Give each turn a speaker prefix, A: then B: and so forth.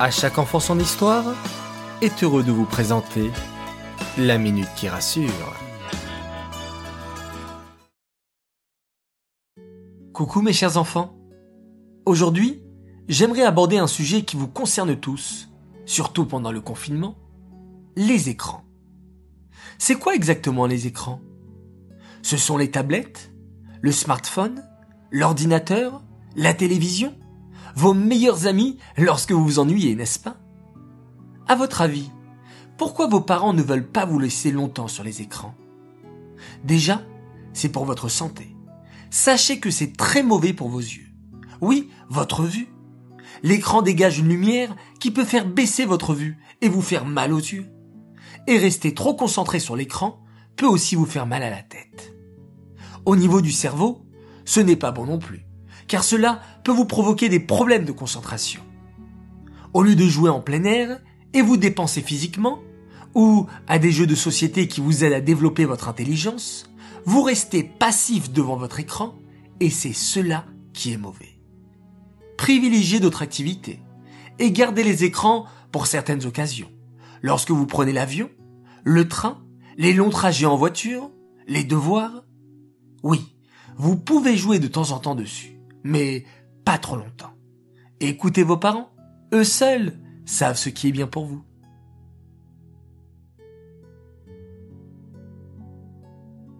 A: À chaque enfant son histoire est heureux de vous présenter la minute qui rassure.
B: Coucou mes chers enfants. Aujourd'hui, j'aimerais aborder un sujet qui vous concerne tous, surtout pendant le confinement, les écrans. C'est quoi exactement les écrans? Ce sont les tablettes, le smartphone, l'ordinateur, la télévision? Vos meilleurs amis lorsque vous vous ennuyez, n'est-ce pas? À votre avis, pourquoi vos parents ne veulent pas vous laisser longtemps sur les écrans? Déjà, c'est pour votre santé. Sachez que c'est très mauvais pour vos yeux. Oui, votre vue. L'écran dégage une lumière qui peut faire baisser votre vue et vous faire mal aux yeux. Et rester trop concentré sur l'écran peut aussi vous faire mal à la tête. Au niveau du cerveau, ce n'est pas bon non plus, car cela peut vous provoquer des problèmes de concentration. Au lieu de jouer en plein air et vous dépenser physiquement, ou à des jeux de société qui vous aident à développer votre intelligence, vous restez passif devant votre écran et c'est cela qui est mauvais. Privilégiez d'autres activités et gardez les écrans pour certaines occasions. Lorsque vous prenez l'avion, le train, les longs trajets en voiture, les devoirs. Oui, vous pouvez jouer de temps en temps dessus, mais pas trop longtemps. Écoutez vos parents, eux seuls savent ce qui est bien pour vous.